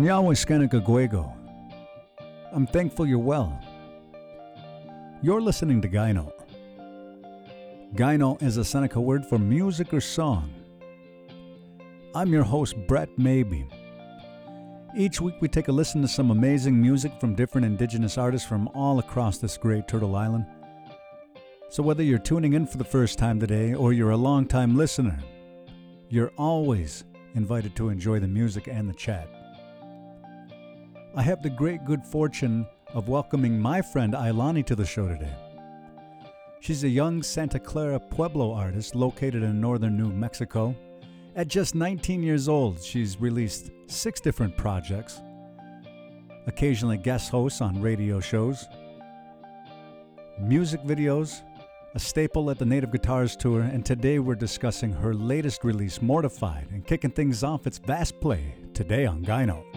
Nyawe Skanakaguego. I'm thankful you're well. You're listening to Gyno. Gyno is a Seneca word for music or song. I'm your host, Brett Maybee. Each week we take a listen to some amazing music from different indigenous artists from all across this great Turtle Island. So whether you're tuning in for the first time today or you're a long-time listener, you're always invited to enjoy the music and the chat. I have the great good fortune of welcoming my friend Ailani to the show today. She's a young Santa Clara Pueblo artist located in northern New Mexico. At just 19 years old, she's released six different projects, occasionally guest hosts on radio shows, music videos, a staple at the Native Guitars Tour, and today we're discussing her latest release, Mortified, and kicking things off its vast play today on Gyno.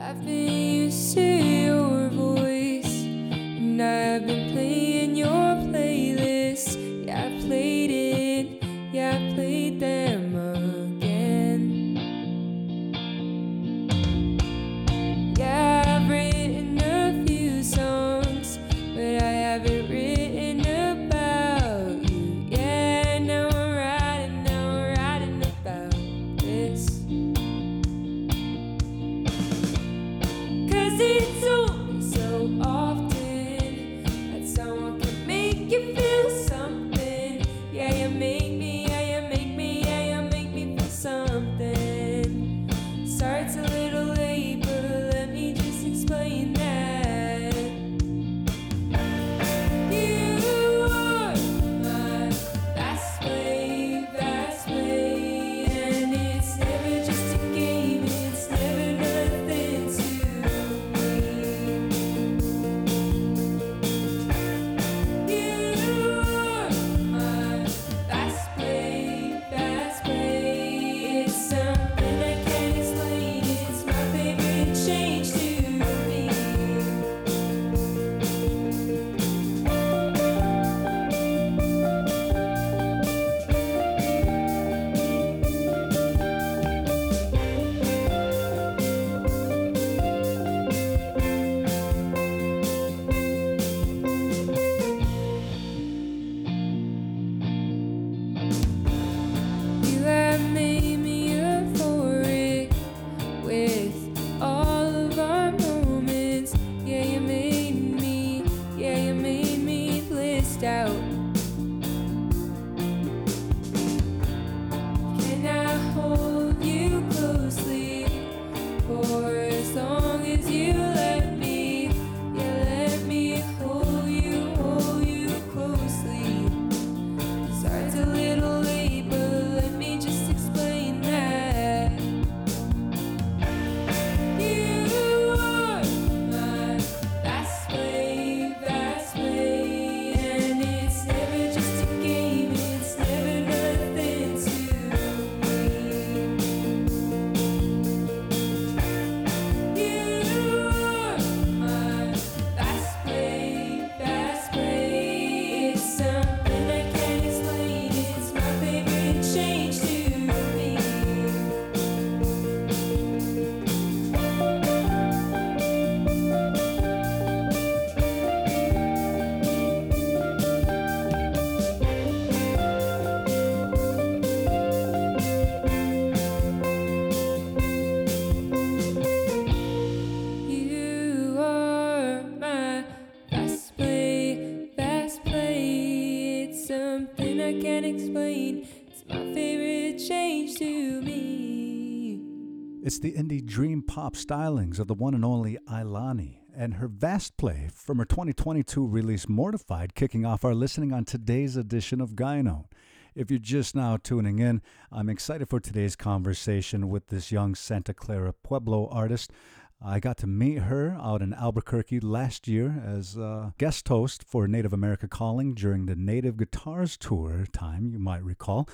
I've been used to your voice, and I've been playing It's the indie dream pop stylings of the one and only Ailani and her vast play from her 2022 release Mortified, kicking off our listening on today's edition of Gyno. If you're just now tuning in, I'm excited for today's conversation with this young Santa Clara Pueblo artist. I got to meet her out in Albuquerque last year as a guest host for Native America Calling during the Native Guitars Tour time, you might recall.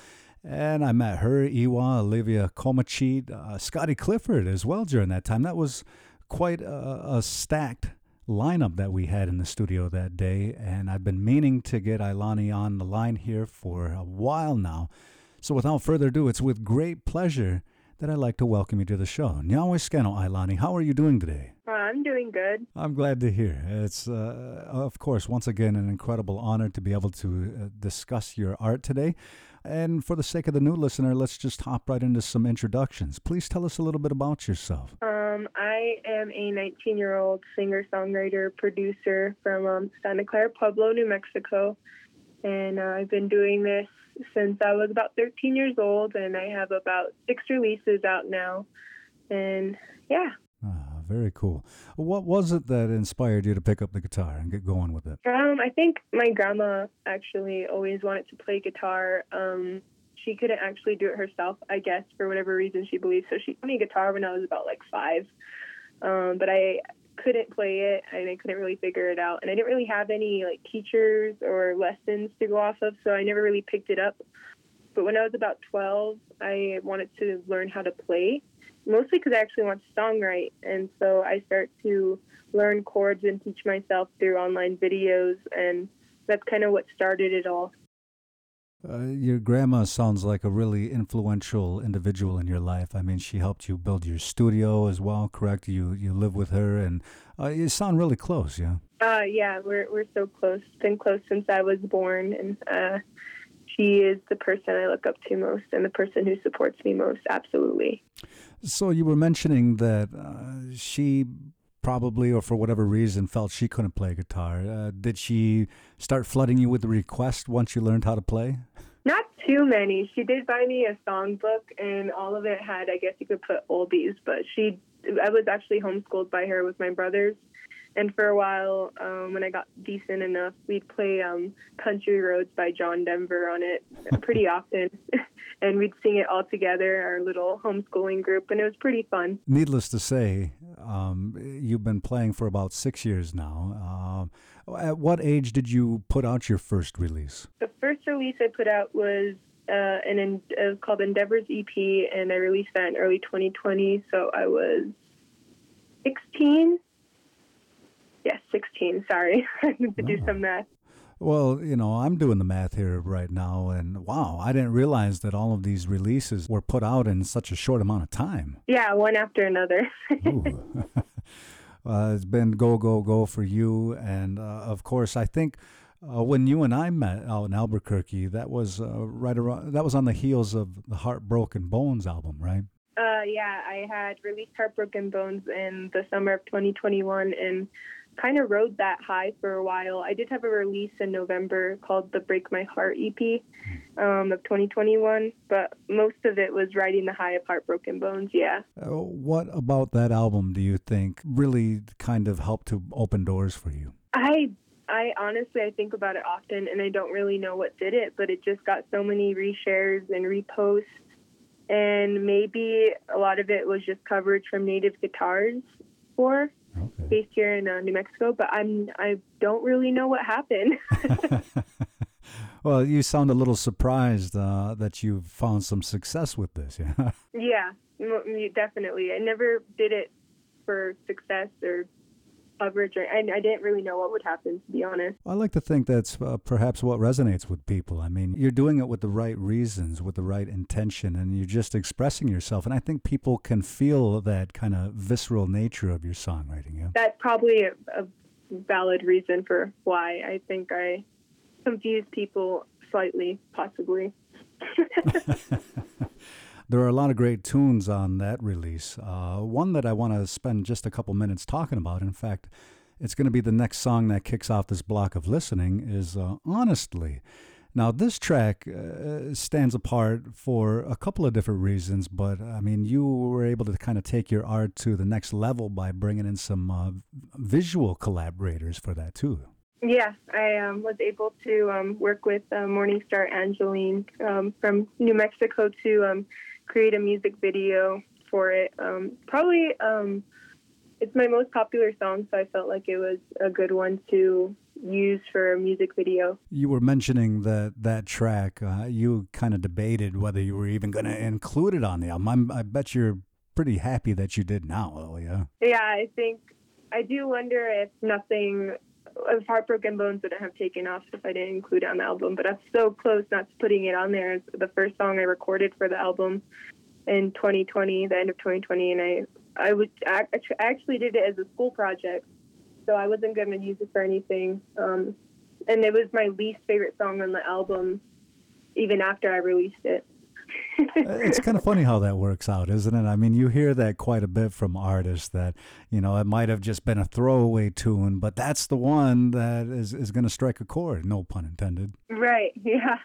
And I met her, Iwa, Olivia Komahcheet, uh, Scotty Clifford as well during that time. That was quite a, a stacked lineup that we had in the studio that day. And I've been meaning to get Ailani on the line here for a while now. So without further ado, it's with great pleasure that I'd like to welcome you to the show. Nyaweskeno Ailani, how are you doing today? Uh, I'm doing good. I'm glad to hear. It's, uh, of course, once again, an incredible honor to be able to uh, discuss your art today. And for the sake of the new listener, let's just hop right into some introductions. Please tell us a little bit about yourself. Um, I am a 19 year old singer, songwriter, producer from um, Santa Clara Pueblo, New Mexico. And uh, I've been doing this since I was about 13 years old, and I have about six releases out now. And yeah. Ah, very cool. What was it that inspired you to pick up the guitar and get going with it? Um, I think my grandma actually always wanted to play guitar. Um, she couldn't actually do it herself, I guess, for whatever reason she believes. So she got me guitar when I was about like five. Um, but I couldn't play it and I couldn't really figure it out. And I didn't really have any like teachers or lessons to go off of, so I never really picked it up. But when I was about 12, I wanted to learn how to play, mostly because I actually want to songwrite. And so I start to learn chords and teach myself through online videos. And that's kind of what started it all. Uh, your grandma sounds like a really influential individual in your life. I mean, she helped you build your studio as well, correct? You you live with her, and uh, you sound really close, yeah. Uh, yeah, we're we're so close. Been close since I was born, and uh, she is the person I look up to most, and the person who supports me most. Absolutely. So you were mentioning that uh, she probably, or for whatever reason, felt she couldn't play guitar. Uh, did she start flooding you with requests once you learned how to play? Not too many. She did buy me a songbook, and all of it had, I guess you could put oldies, but she, I was actually homeschooled by her with my brothers. And for a while, um, when I got decent enough, we'd play um, Country Roads by John Denver on it pretty often. and we'd sing it all together, our little homeschooling group, and it was pretty fun. Needless to say, um, you've been playing for about six years now. Um, at what age did you put out your first release? The first release I put out was uh, an it was called Endeavors EP, and I released that in early 2020. So I was 16. Yes, 16. Sorry, I need to do some math. Well, you know, I'm doing the math here right now, and wow, I didn't realize that all of these releases were put out in such a short amount of time. Yeah, one after another. Uh, it's been go, go, go for you. And uh, of course, I think uh, when you and I met out in Albuquerque, that was uh, right around, that was on the heels of the Heartbroken Bones album, right? Uh, yeah, I had released Heartbroken Bones in the summer of 2021 and kind of rode that high for a while. I did have a release in November called the Break My Heart EP um, of 2021, but most of it was riding the high of Heartbroken Bones, yeah. Uh, what about that album do you think really kind of helped to open doors for you? I I honestly I think about it often and I don't really know what did it, but it just got so many reshares and reposts and maybe a lot of it was just coverage from native guitars for Okay. based here in uh, New Mexico, but I'm I don't really know what happened. well, you sound a little surprised uh, that you found some success with this, yeah. yeah, definitely. I never did it for success or coverage, and I didn't really know what would happen. To be honest. I like to think that's uh, perhaps what resonates with people. I mean, you're doing it with the right reasons, with the right intention, and you're just expressing yourself. And I think people can feel that kind of visceral nature of your songwriting. Yeah. That's probably a, a valid reason for why I think I confuse people slightly, possibly. There are a lot of great tunes on that release. Uh, one that I want to spend just a couple minutes talking about. In fact, it's going to be the next song that kicks off this block of listening. Is uh, honestly. Now, this track uh, stands apart for a couple of different reasons, but I mean, you were able to kind of take your art to the next level by bringing in some uh, visual collaborators for that, too. Yeah, I um, was able to um, work with uh, Morningstar Angeline um, from New Mexico to um, create a music video for it. Um, probably, um, it's my most popular song, so I felt like it was a good one to use for a music video. You were mentioning that that track. Uh, you kind of debated whether you were even going to include it on the album. I'm, I bet you're pretty happy that you did now, though. Yeah. I think I do wonder if nothing Heartbroken Bones wouldn't have taken off if I didn't include it on the album. But I'm so close not to putting it on there. It's the first song I recorded for the album. in 2020, the end of 2020, and I I would I actually did it as a school project, so I wasn't going to use it for anything. Um, and it was my least favorite song on the album, even after I released it. it's kind of funny how that works out, isn't it? I mean, you hear that quite a bit from artists that, you know, it might have just been a throwaway tune, but that's the one that is, is going to strike a chord, no pun intended. Right, yeah.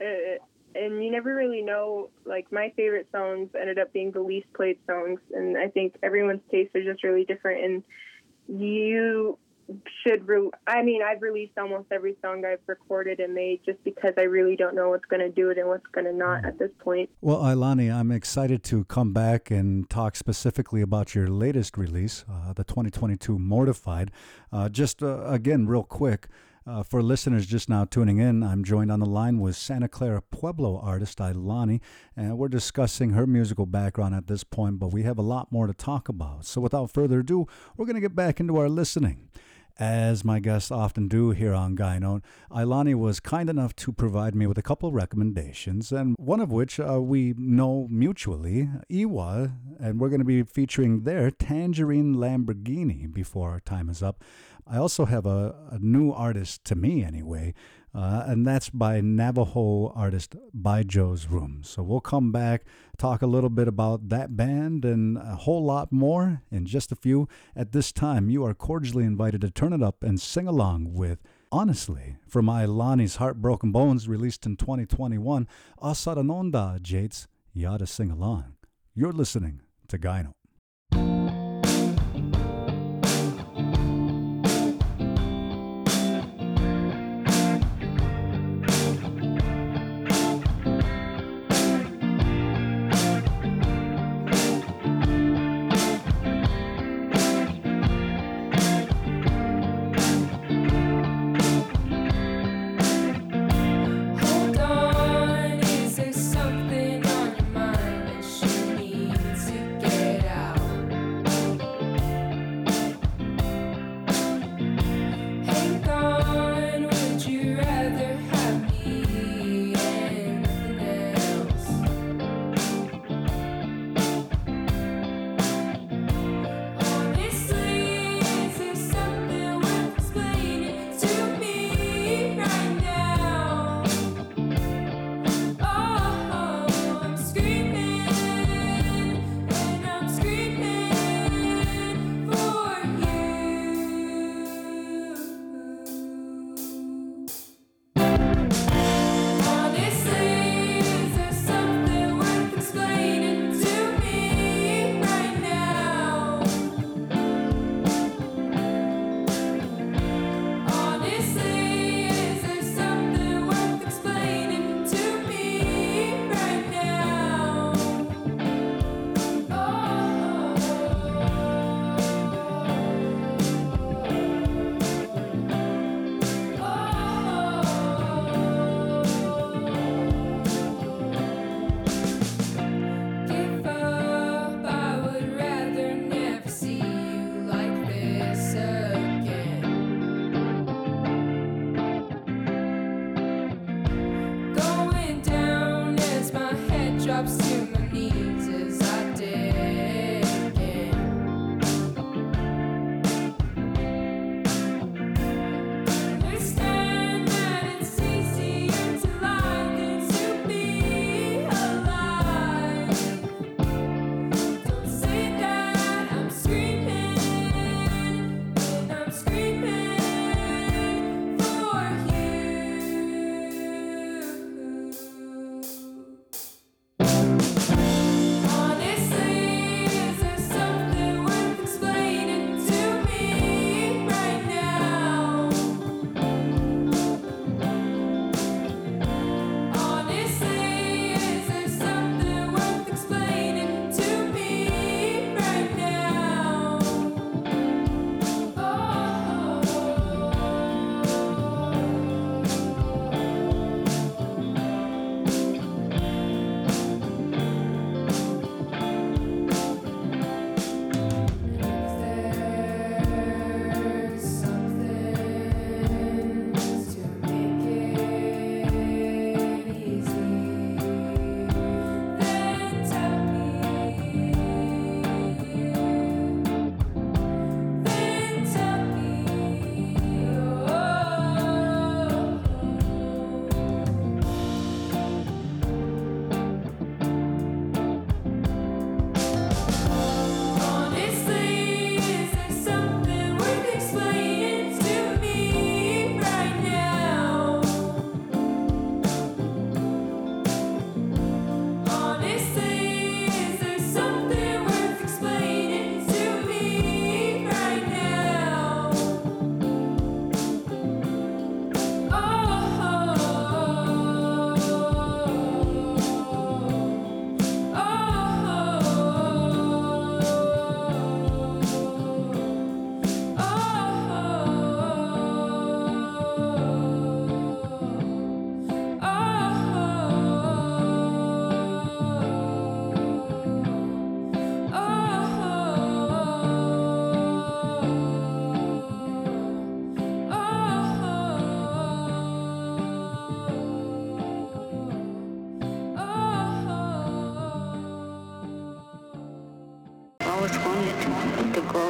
Uh, and you never really know, like, my favorite songs ended up being the least played songs, and I think everyone's tastes are just really different, and you should re- I mean, I've released almost every song I've recorded and made just because I really don't know what's going to do it and what's going to not at this point. Well, Ailani, I'm excited to come back and talk specifically about your latest release, uh, the 2022 Mortified. Uh, just uh, again, real quick. Uh, for listeners just now tuning in, I'm joined on the line with Santa Clara Pueblo artist Ailani, and we're discussing her musical background at this point, but we have a lot more to talk about. So without further ado, we're going to get back into our listening. As my guests often do here on Guy Note, Ailani was kind enough to provide me with a couple recommendations, and one of which uh, we know mutually, Iwa, and we're going to be featuring their Tangerine Lamborghini before our time is up. I also have a, a new artist, to me anyway, uh, and that's by Navajo artist By Joe's Room. So we'll come back, talk a little bit about that band and a whole lot more in just a few. At this time, you are cordially invited to turn it up and sing along with Honestly, from Ailani's Heartbroken Bones, released in 2021, Asaranonda Jates, Yada Sing Along. You're listening to Gyno.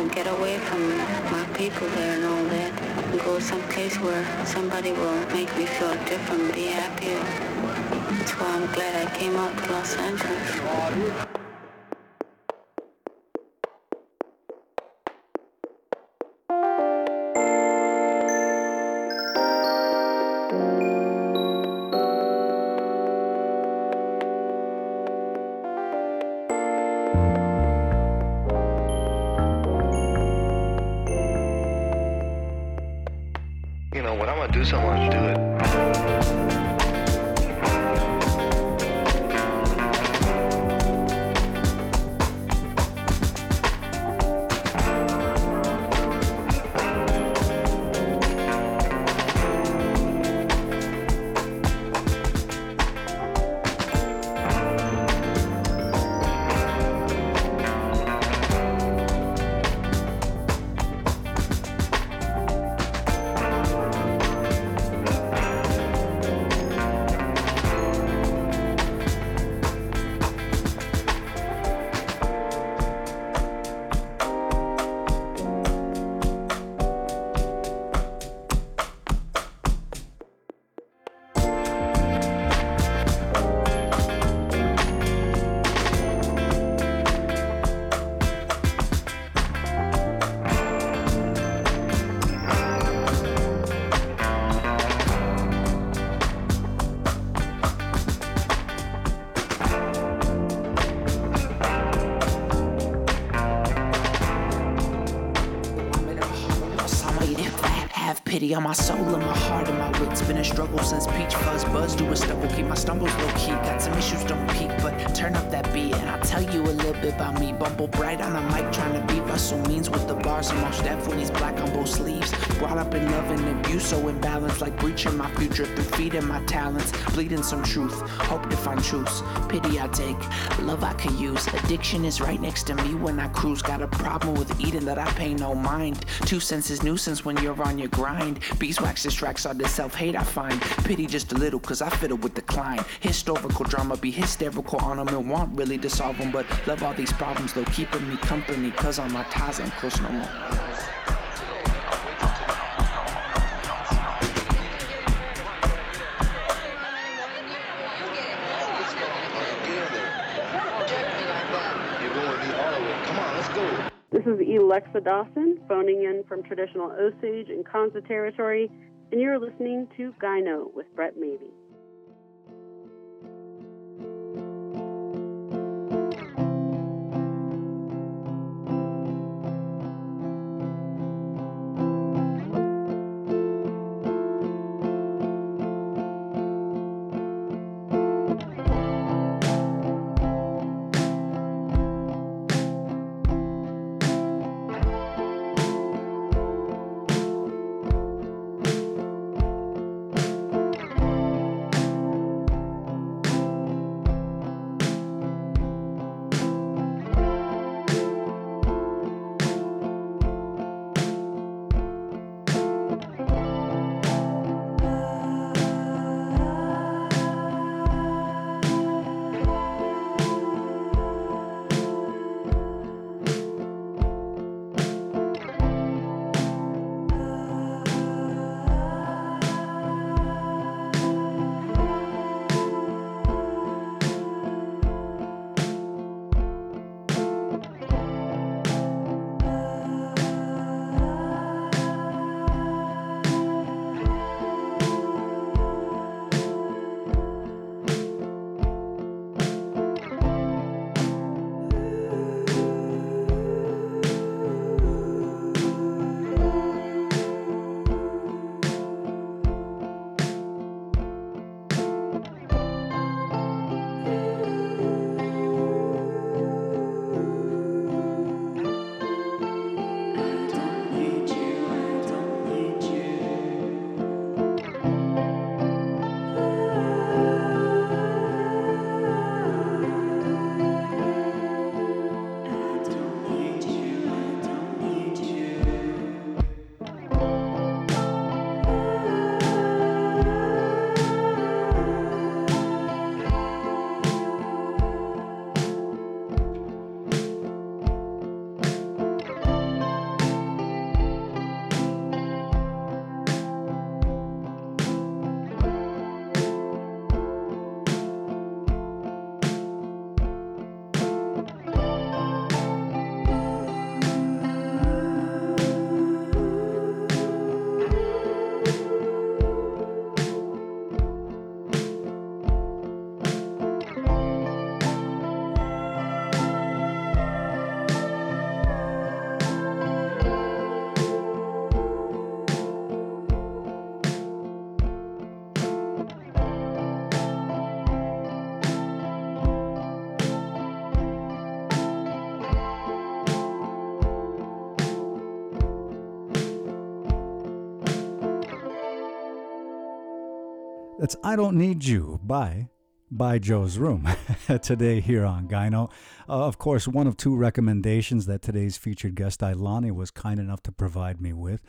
Get away from my people there and all that. And go someplace where somebody will make me feel different, be happier. That's why I'm glad I came out to Los Angeles. On my soul and my heart and my wits. Been a struggle since peach fuzz buzz do a stubble. Keep my stumbles low key. Got some issues, don't peak, but turn up that beat and I'll tell you a little bit about me. Bumble bright on the mic, trying to beat Russell Means with the bars and most when he's black on both sleeves. Brought up in love and abuse, so imbalanced, like breaching my future through feeding my talents, bleeding some truth. Hope to find truths. Pity I take, love I could use. Addiction is right next to me when I cruise. Got a problem with eating that I pay no mind. Two cents is nuisance when you're on your grind. Beeswax distracts all the self hate I find. Pity just a little, cause I fiddle with decline. Historical drama be hysterical on them and want really to solve them. But love all these problems though, keeping me company, cause on my ties ain't close no more. This is Alexa Dawson, phoning in from traditional Osage and Kansa territory, and you're listening to Gyno with Brett Maybee. That's I Don't Need You by by Joe's Room today here on Gyno. Uh, of course, one of two recommendations that today's featured guest Ailani was kind enough to provide me with.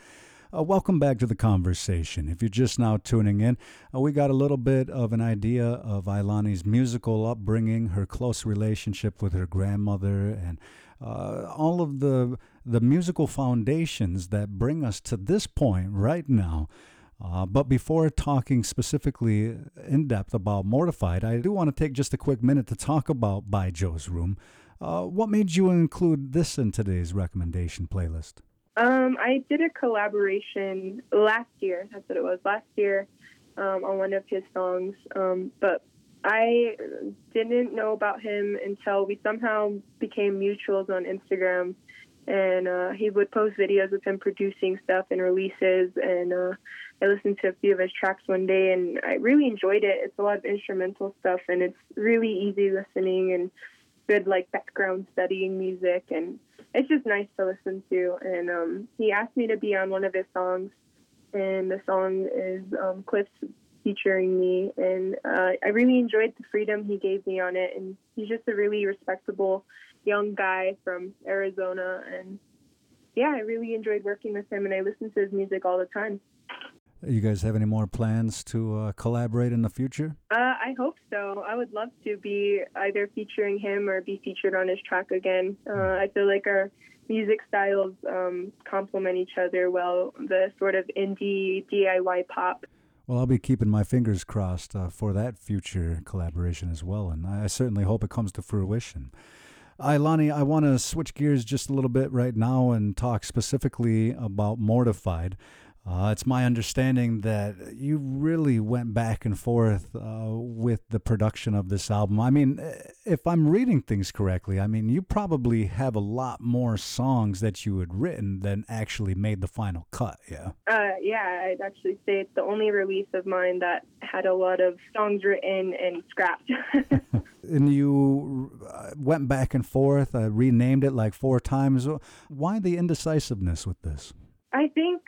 Uh, welcome back to the conversation. If you're just now tuning in, uh, we got a little bit of an idea of Ailani's musical upbringing, her close relationship with her grandmother, and uh, all of the the musical foundations that bring us to this point right now. Uh, but before talking specifically in depth about Mortified, I do want to take just a quick minute to talk about By Joe's Room. Uh, what made you include this in today's recommendation playlist? Um, I did a collaboration last year. That's what it was last year um, on one of his songs. Um, but I didn't know about him until we somehow became mutuals on Instagram. And uh, he would post videos of him producing stuff and releases. And uh, I listened to a few of his tracks one day, and I really enjoyed it. It's a lot of instrumental stuff, and it's really easy listening and good like background studying music and it's just nice to listen to. And um, he asked me to be on one of his songs, and the song is um, Cliff's featuring me. And uh, I really enjoyed the freedom he gave me on it. And he's just a really respectable young guy from Arizona. And yeah, I really enjoyed working with him, and I listen to his music all the time. You guys have any more plans to uh, collaborate in the future? Uh, I hope so. I would love to be either featuring him or be featured on his track again. Uh, I feel like our music styles um, complement each other well. The sort of indie DIY pop. Well, I'll be keeping my fingers crossed uh, for that future collaboration as well, and I certainly hope it comes to fruition. Ailani, I want to switch gears just a little bit right now and talk specifically about Mortified. Uh, it's my understanding that you really went back and forth uh, with the production of this album. I mean, if I'm reading things correctly, I mean, you probably have a lot more songs that you had written than actually made the final cut, yeah? Uh, yeah, I'd actually say it's the only release of mine that had a lot of songs written and scrapped. and you uh, went back and forth, uh, renamed it like four times. Why the indecisiveness with this? I think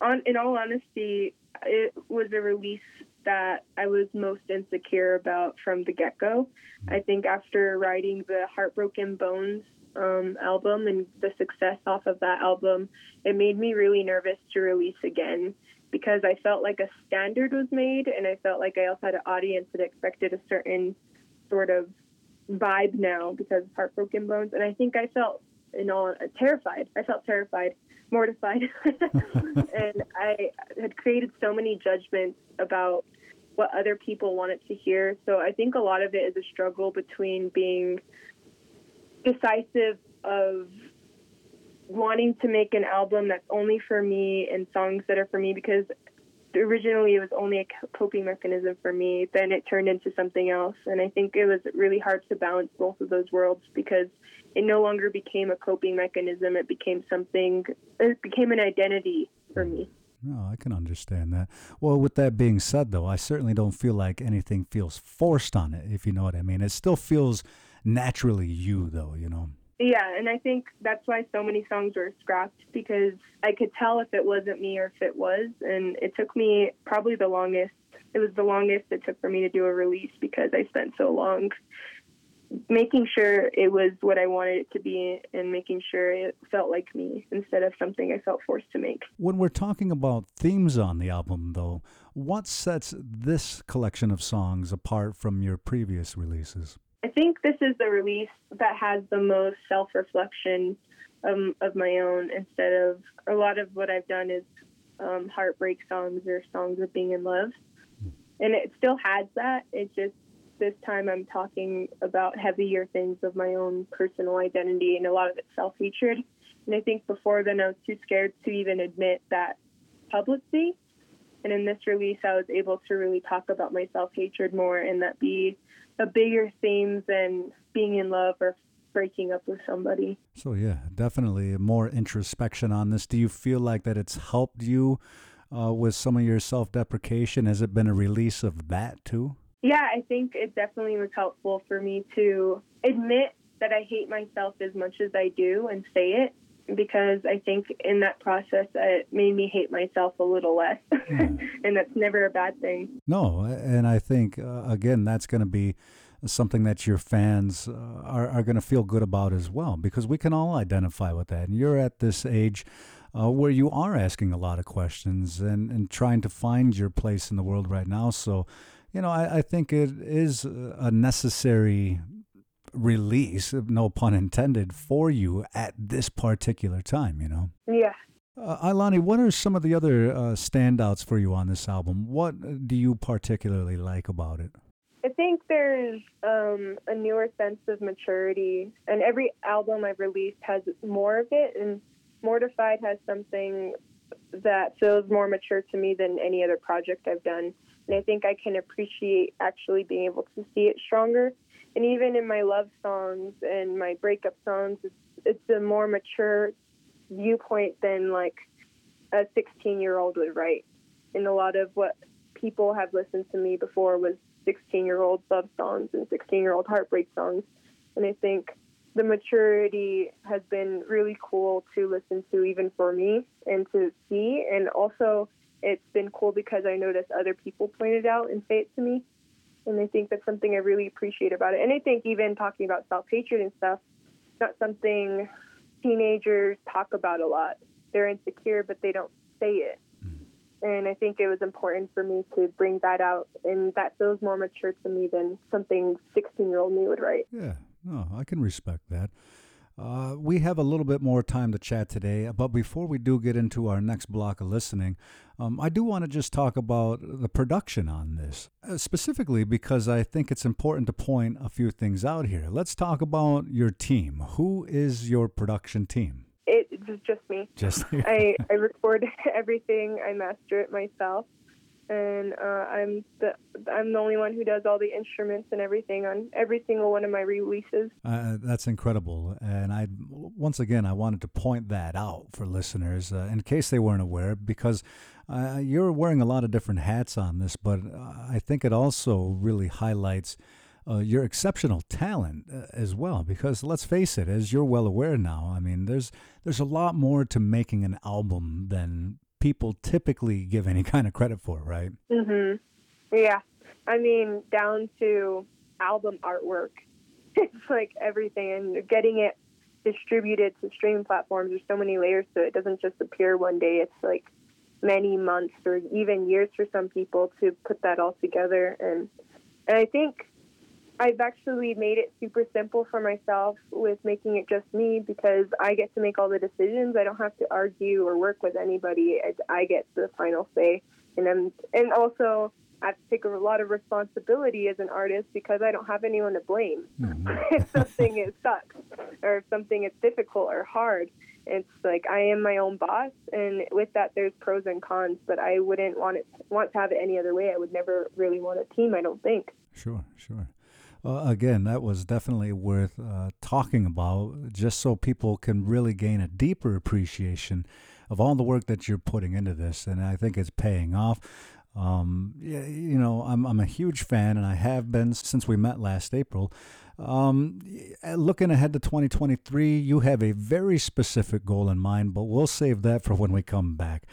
on in all honesty, it was a release that I was most insecure about from the get go. I think after writing the Heartbroken Bones um, album and the success off of that album, it made me really nervous to release again because I felt like a standard was made and I felt like I also had an audience that expected a certain sort of vibe now because Heartbroken Bones. And I think I felt in all terrified. I felt terrified mortified. and I had created so many judgments about what other people wanted to hear. So I think a lot of it is a struggle between being decisive of wanting to make an album that's only for me and songs that are for me because originally it was only a coping mechanism for me. Then it turned into something else. And I think it was really hard to balance both of those worlds because it no longer became a coping mechanism. It became something, it became an identity for me. No, I can understand that. Well, with that being said, though, I certainly don't feel like anything feels forced on it, if you know what I mean. It still feels naturally you, though, you know. Yeah, and I think that's why so many songs were scrapped because I could tell if it wasn't me or if it was. And it took me probably the longest, it was the longest it took for me to do a release because I spent so long making sure it was what I wanted it to be and making sure it felt like me instead of something I felt forced to make. When we're talking about themes on the album, though, what sets this collection of songs apart from your previous releases? I think this is the release that has the most self reflection um, of my own instead of a lot of what I've done is um, heartbreak songs or songs of being in love. And it still has that. It just this time I'm talking about heavier things of my own personal identity, and a lot of it's self featured. And I think before then I was too scared to even admit that publicly. And in this release, I was able to really talk about my self hatred more and that be a bigger theme than being in love or breaking up with somebody. So, yeah, definitely more introspection on this. Do you feel like that it's helped you uh, with some of your self deprecation? Has it been a release of that too? Yeah, I think it definitely was helpful for me to admit that I hate myself as much as I do and say it because I think in that process it made me hate myself a little less, and that's never a bad thing. No, and I think uh, again that's going to be something that your fans uh, are, are going to feel good about as well because we can all identify with that. And you're at this age uh, where you are asking a lot of questions and, and trying to find your place in the world right now. So, you know, I, I think it is a necessary release, no pun intended, for you at this particular time, you know? Yeah. Uh, Ailani, what are some of the other uh, standouts for you on this album? What do you particularly like about it? I think there's um, a newer sense of maturity, and every album I've released has more of it. And Mortified has something that feels more mature to me than any other project I've done. And I think I can appreciate actually being able to see it stronger. And even in my love songs and my breakup songs, it's, it's a more mature viewpoint than like a 16 year old would write. And a lot of what people have listened to me before was 16 year old love songs and 16 year old heartbreak songs. And I think the maturity has been really cool to listen to, even for me, and to see. And also, it's been cool because I noticed other people pointed out and say it to me. And I think that's something I really appreciate about it. And I think even talking about self hatred and stuff, not something teenagers talk about a lot. They're insecure, but they don't say it mm-hmm. and I think it was important for me to bring that out, and that feels more mature to me than something 16 year old me would write. Yeah, no, I can respect that. Uh, we have a little bit more time to chat today, but before we do get into our next block of listening, um, I do want to just talk about the production on this, uh, specifically because I think it's important to point a few things out here. Let's talk about your team. Who is your production team? It was just me. Just I, I record everything. I master it myself, and uh, I'm the I'm the only one who does all the instruments and everything on every single one of my releases. Uh, that's incredible, and I once again I wanted to point that out for listeners uh, in case they weren't aware, because uh, you're wearing a lot of different hats on this, but uh, I think it also really highlights. Uh, your exceptional talent as well, because let's face it, as you're well aware now, I mean, there's there's a lot more to making an album than people typically give any kind of credit for, right? Mhm. Yeah. I mean, down to album artwork. It's like everything, and getting it distributed to streaming platforms. There's so many layers to it. It doesn't just appear one day. It's like many months or even years for some people to put that all together. And and I think I've actually made it super simple for myself with making it just me because I get to make all the decisions. I don't have to argue or work with anybody. I, I get the final say, and I'm, and also I have to take a lot of responsibility as an artist because I don't have anyone to blame. Mm-hmm. if something is sucks or if something is difficult or hard, it's like I am my own boss, and with that there's pros and cons. But I wouldn't want it want to have it any other way. I would never really want a team. I don't think. Sure, sure. Uh, again, that was definitely worth uh, talking about, just so people can really gain a deeper appreciation of all the work that you're putting into this, and I think it's paying off. Um, you know, I'm I'm a huge fan, and I have been since we met last April. Um, looking ahead to 2023, you have a very specific goal in mind, but we'll save that for when we come back.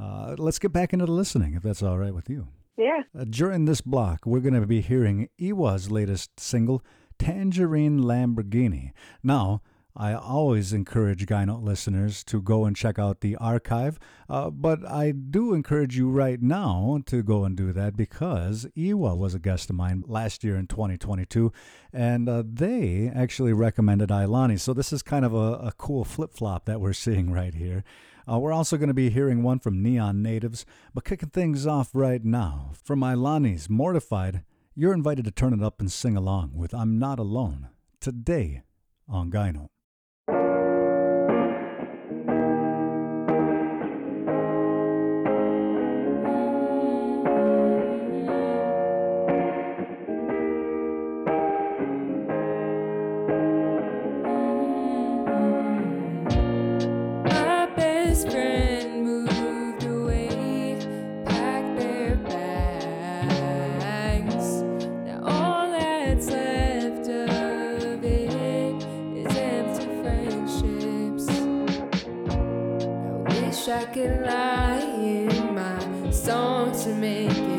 Uh, let's get back into the listening, if that's all right with you. Yeah. Uh, during this block, we're going to be hearing Iwa's latest single, Tangerine Lamborghini. Now, I always encourage Guy listeners to go and check out the archive, uh, but I do encourage you right now to go and do that because Iwa was a guest of mine last year in 2022, and uh, they actually recommended Ailani. So this is kind of a, a cool flip flop that we're seeing right here. Uh, we're also going to be hearing one from Neon Natives, but kicking things off right now from Ailani's Mortified, you're invited to turn it up and sing along with I'm Not Alone today on Gyno. to me.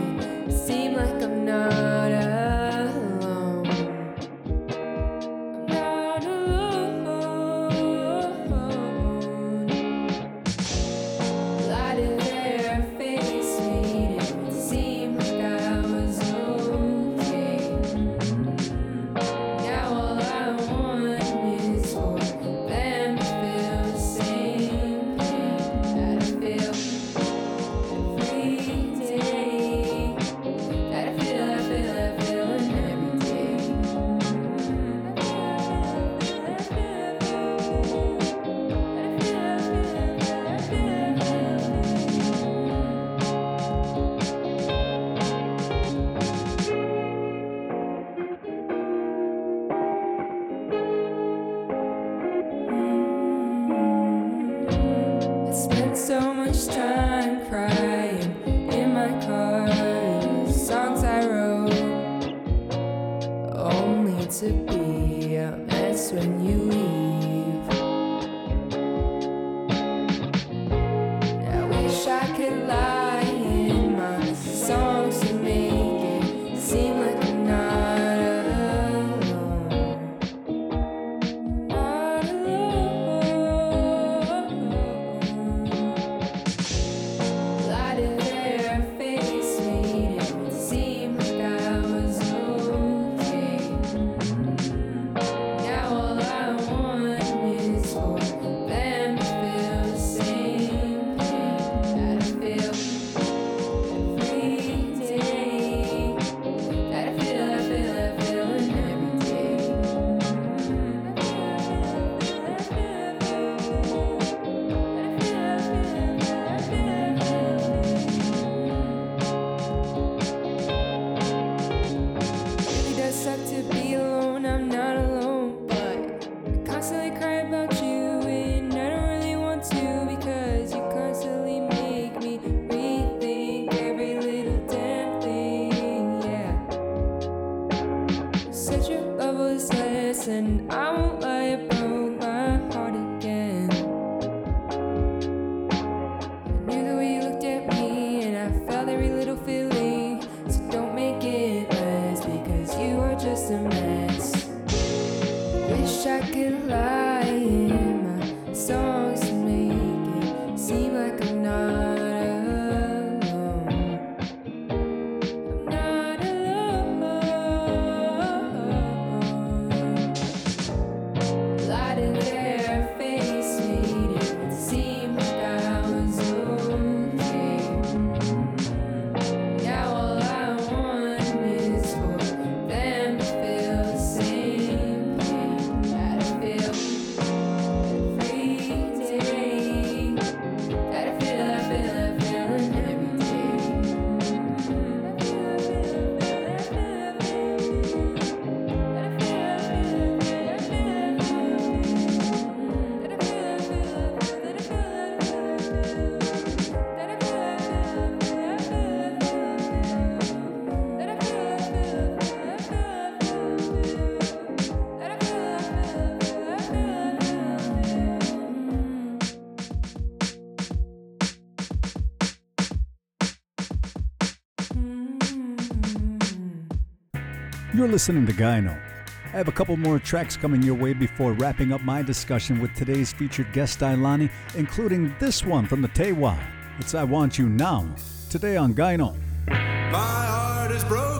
You're listening to Gyno. I have a couple more tracks coming your way before wrapping up my discussion with today's featured guest, Ailani, including this one from the Tewa. It's I Want You Now, today on Gyno. My heart is broken.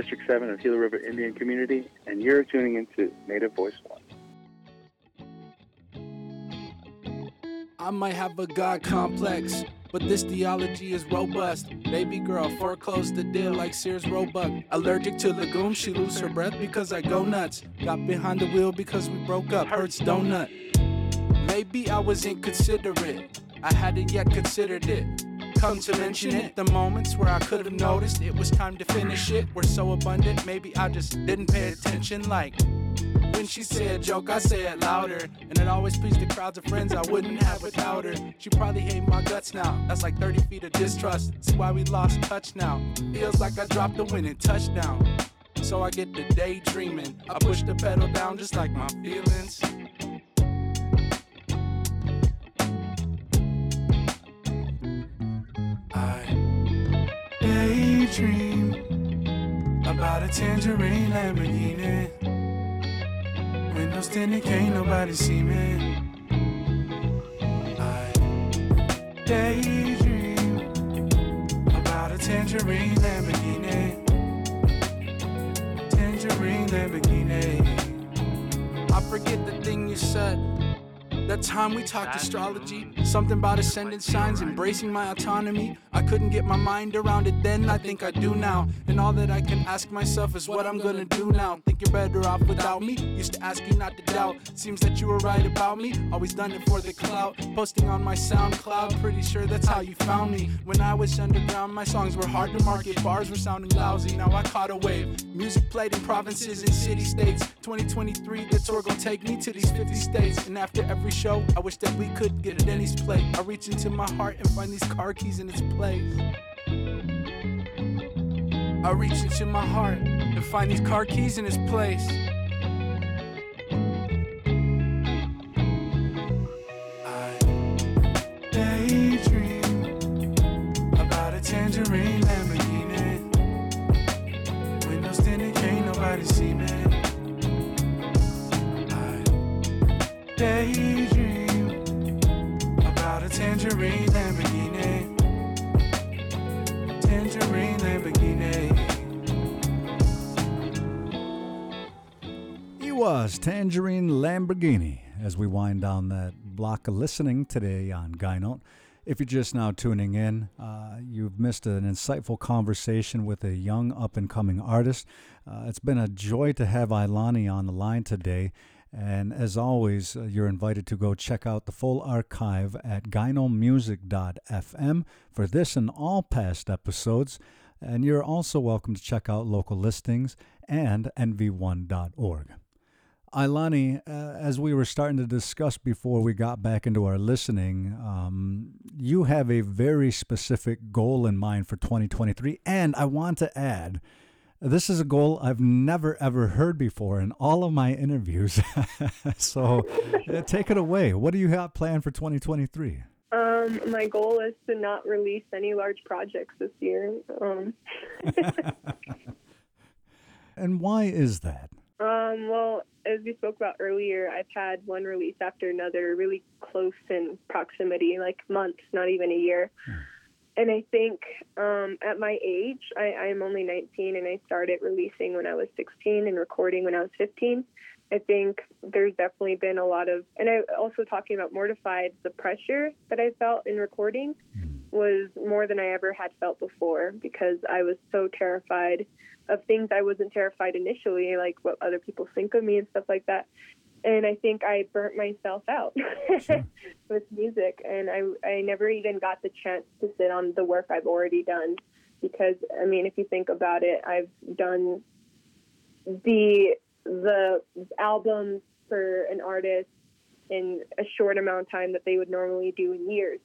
District 7 of Gila River Indian Community, and you're tuning into Native Voice One. I might have a God complex, but this theology is robust. Baby girl foreclosed the deal like Sears Roebuck. Allergic to legumes, she lose her breath because I go nuts. Got behind the wheel because we broke up, hurts donut. Maybe I was inconsiderate, I hadn't yet considered it. Come to mention it, the moments where I could have noticed it was time to finish it were so abundant, maybe I just didn't pay attention. Like, when she said a joke, I say it louder. And it always pleased the crowds of friends I wouldn't have without her. She probably hate my guts now. That's like 30 feet of distrust. See why we lost touch now. Feels like I dropped the winning touchdown. So I get to daydreaming. I push the pedal down just like my feelings. Daydream about a tangerine Lamborghini. Windows tinted, can't nobody see me. I daydream about a tangerine Lamborghini. Tangerine Lamborghini. I forget the thing you said. That time we talked astrology, something about ascendant signs, embracing my autonomy. I couldn't get my mind around it then, I think I do now. And all that I can ask myself is what I'm gonna do now. Think you're better off without me? Used to ask you not to doubt. Seems that you were right about me, always done it for the clout. Posting on my SoundCloud, pretty sure that's how you found me. When I was underground, my songs were hard to market, bars were sounding lousy. Now I caught a wave. Music played in provinces and city states. 2023, the tour gon' take me to these 50 states. And after every show, I wish that we could get a Denny's plate. I reach into my heart and find these car keys in its place. I reach into my heart and find these car keys in its place. Daydream about a tangerine Lamborghini. Tangerine Lamborghini. He was Tangerine Lamborghini as we wind down that block of listening today on Guy Note. If you're just now tuning in, uh, you've missed an insightful conversation with a young up and coming artist. Uh, it's been a joy to have Ailani on the line today. And as always, uh, you're invited to go check out the full archive at gynomusic.fm for this and all past episodes. And you're also welcome to check out local listings and nv1.org. Ailani, uh, as we were starting to discuss before we got back into our listening, um, you have a very specific goal in mind for 2023. And I want to add, this is a goal I've never ever heard before in all of my interviews. so uh, take it away. What do you have planned for 2023? Um, my goal is to not release any large projects this year. Um, And why is that? Um, well, as we spoke about earlier, I've had one release after another, really close in proximity, like months, not even a year. And I think um, at my age, I, I'm only 19 and I started releasing when I was 16 and recording when I was 15. I think there's definitely been a lot of, and I also talking about Mortified, the pressure that I felt in recording was more than I ever had felt before because I was so terrified of things I wasn't terrified initially, like what other people think of me and stuff like that. And I think I burnt myself out with music, and I I never even got the chance to sit on the work I've already done, because I mean, if you think about it, I've done the the albums for an artist in a short amount of time that they would normally do in years.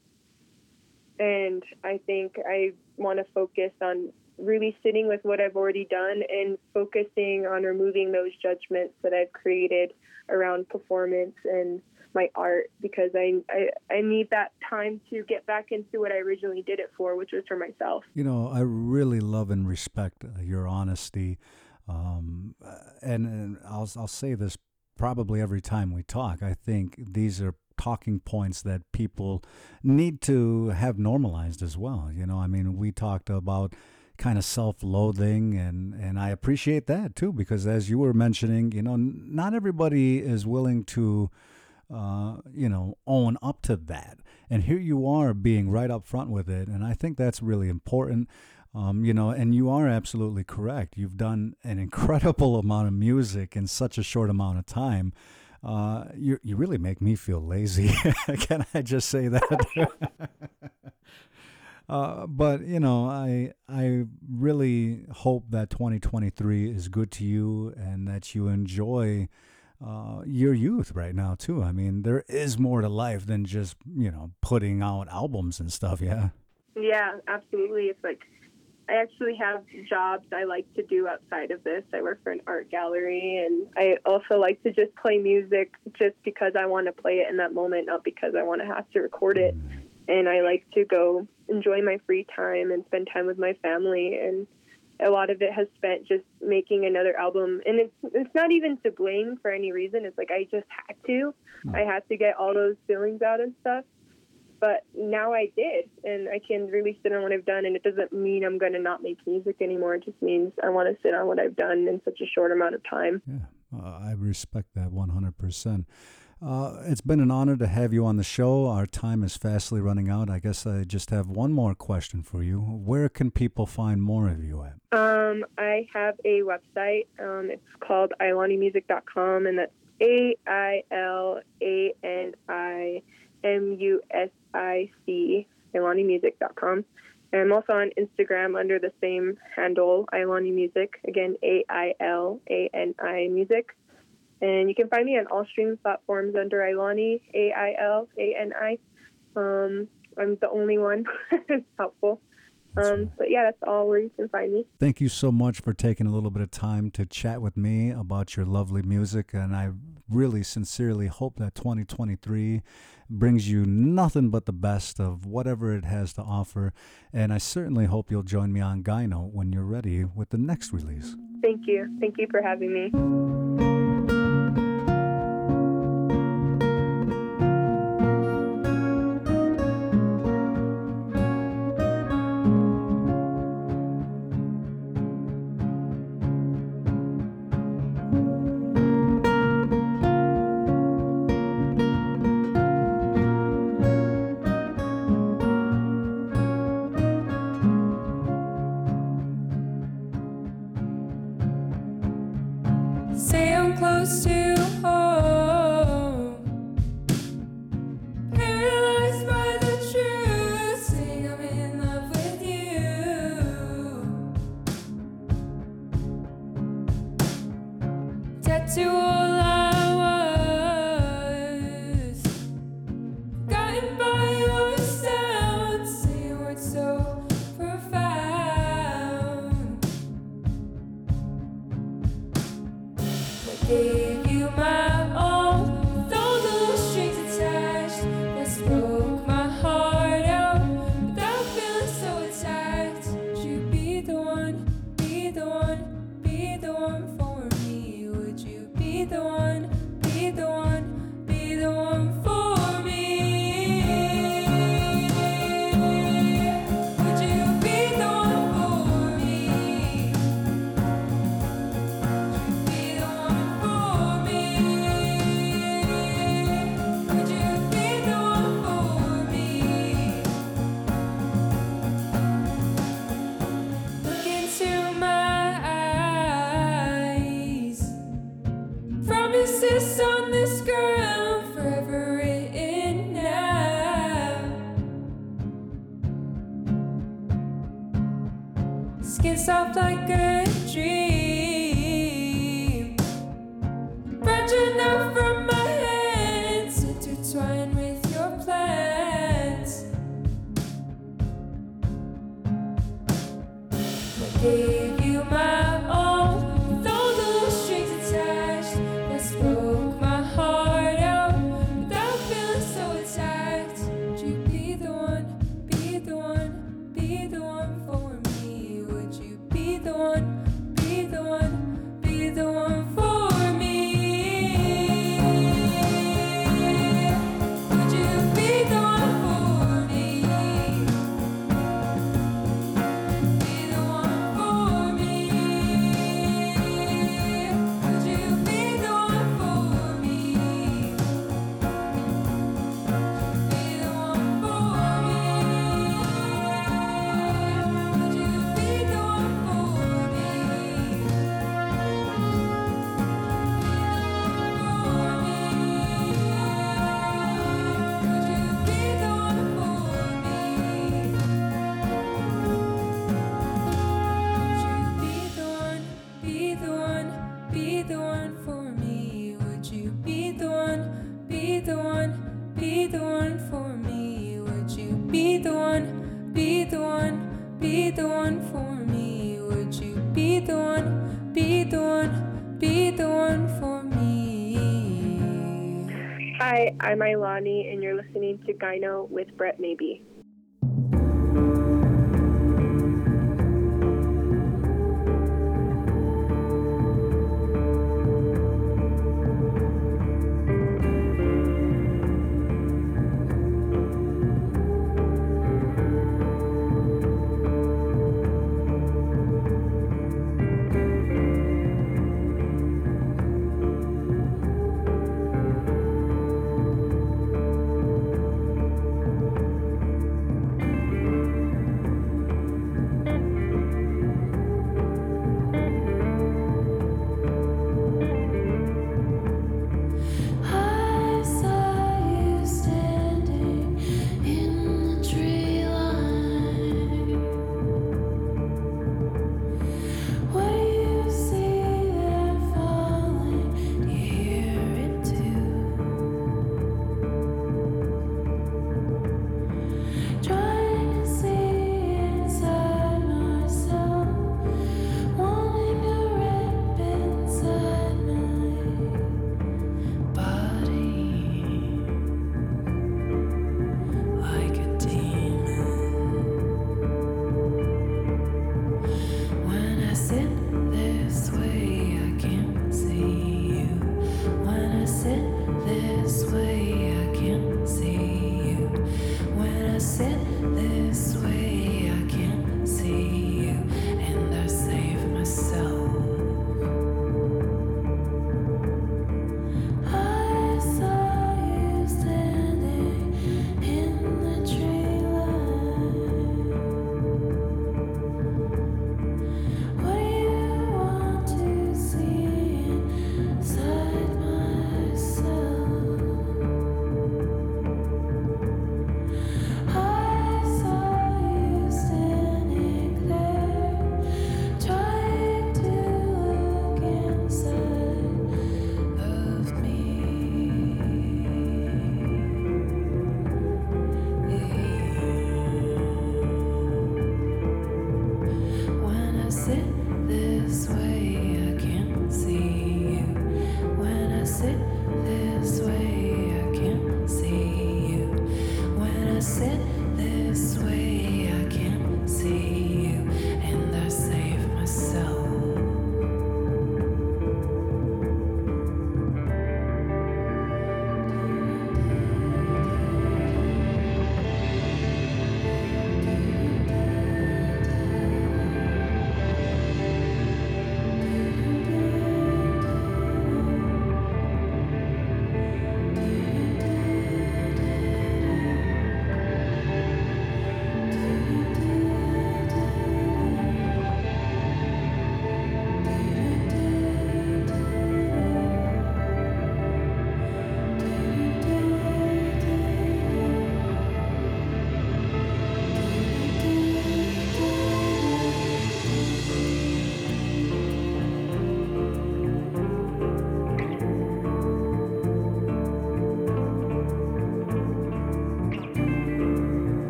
And I think I want to focus on really sitting with what I've already done and focusing on removing those judgments that I've created around performance and my art because I, I I need that time to get back into what I originally did it for, which was for myself. You know, I really love and respect uh, your honesty, um, uh, and, and I'll I'll say this probably every time we talk. I think these are talking points that people need to have normalized as well. You know, I mean, we talked about kind of self-loathing and and I appreciate that too because as you were mentioning, you know, not everybody is willing to uh, you know, own up to that. And here you are being right up front with it. And I think that's really important. Um, you know, and you are absolutely correct. You've done an incredible amount of music in such a short amount of time. Uh, you you really make me feel lazy. Can I just say that? uh, but you know, I I really hope that 2023 is good to you and that you enjoy uh, your youth right now too. I mean, there is more to life than just you know putting out albums and stuff. Yeah. Yeah, absolutely. It's like I actually have jobs I like to do outside of this. I work for an art gallery, and I also like to just play music just because I want to play it in that moment, not because I want to have to record it. And I like to go enjoy my free time and spend time with my family. And a lot of it has spent just making another album. And it's it's not even to blame for any reason. It's like I just had to. I had to get all those feelings out and stuff but now I did, and I can really sit on what I've done. And it doesn't mean I'm going to not make music anymore. It just means I want to sit on what I've done in such a short amount of time. Yeah, uh, I respect that 100%. Uh, it's been an honor to have you on the show. Our time is fastly running out. I guess I just have one more question for you. Where can people find more of you at? Um, I have a website. Um, it's called ailanimusic.com, and that's A I L A N I M U S I C, ailanimusic.com. And I'm also on Instagram under the same handle, Ailani Music. Again, A I L A N I Music. And you can find me on all streaming platforms under Ailani, A I L A N I. Um, I'm the only one. it's helpful. Um, but yeah, that's all where you can find me. Thank you so much for taking a little bit of time to chat with me about your lovely music. And I really sincerely hope that 2023 brings you nothing but the best of whatever it has to offer. And I certainly hope you'll join me on Gyno when you're ready with the next release. Thank you. Thank you for having me. used to You. I'm Ailani, and you're listening to Gyno with Brett Maybee.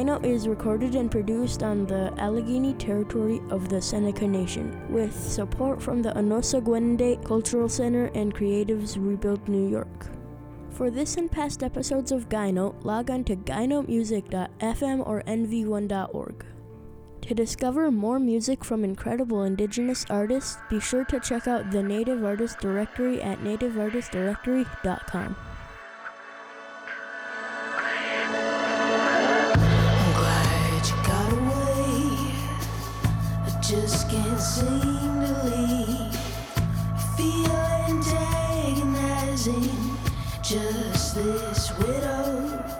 Gyno is recorded and produced on the Allegany territory of the Seneca Nation, with support from the Anosa Gwende Cultural Center and Creatives Rebuild New York. For this and past episodes of Gyno, log on to gynomusic.fm or nv1.org. To discover more music from incredible indigenous artists, be sure to check out the Native Artist Directory at nativeartistdirectory.com. just can't seem to leave. Feeling agonizing. Just this widow's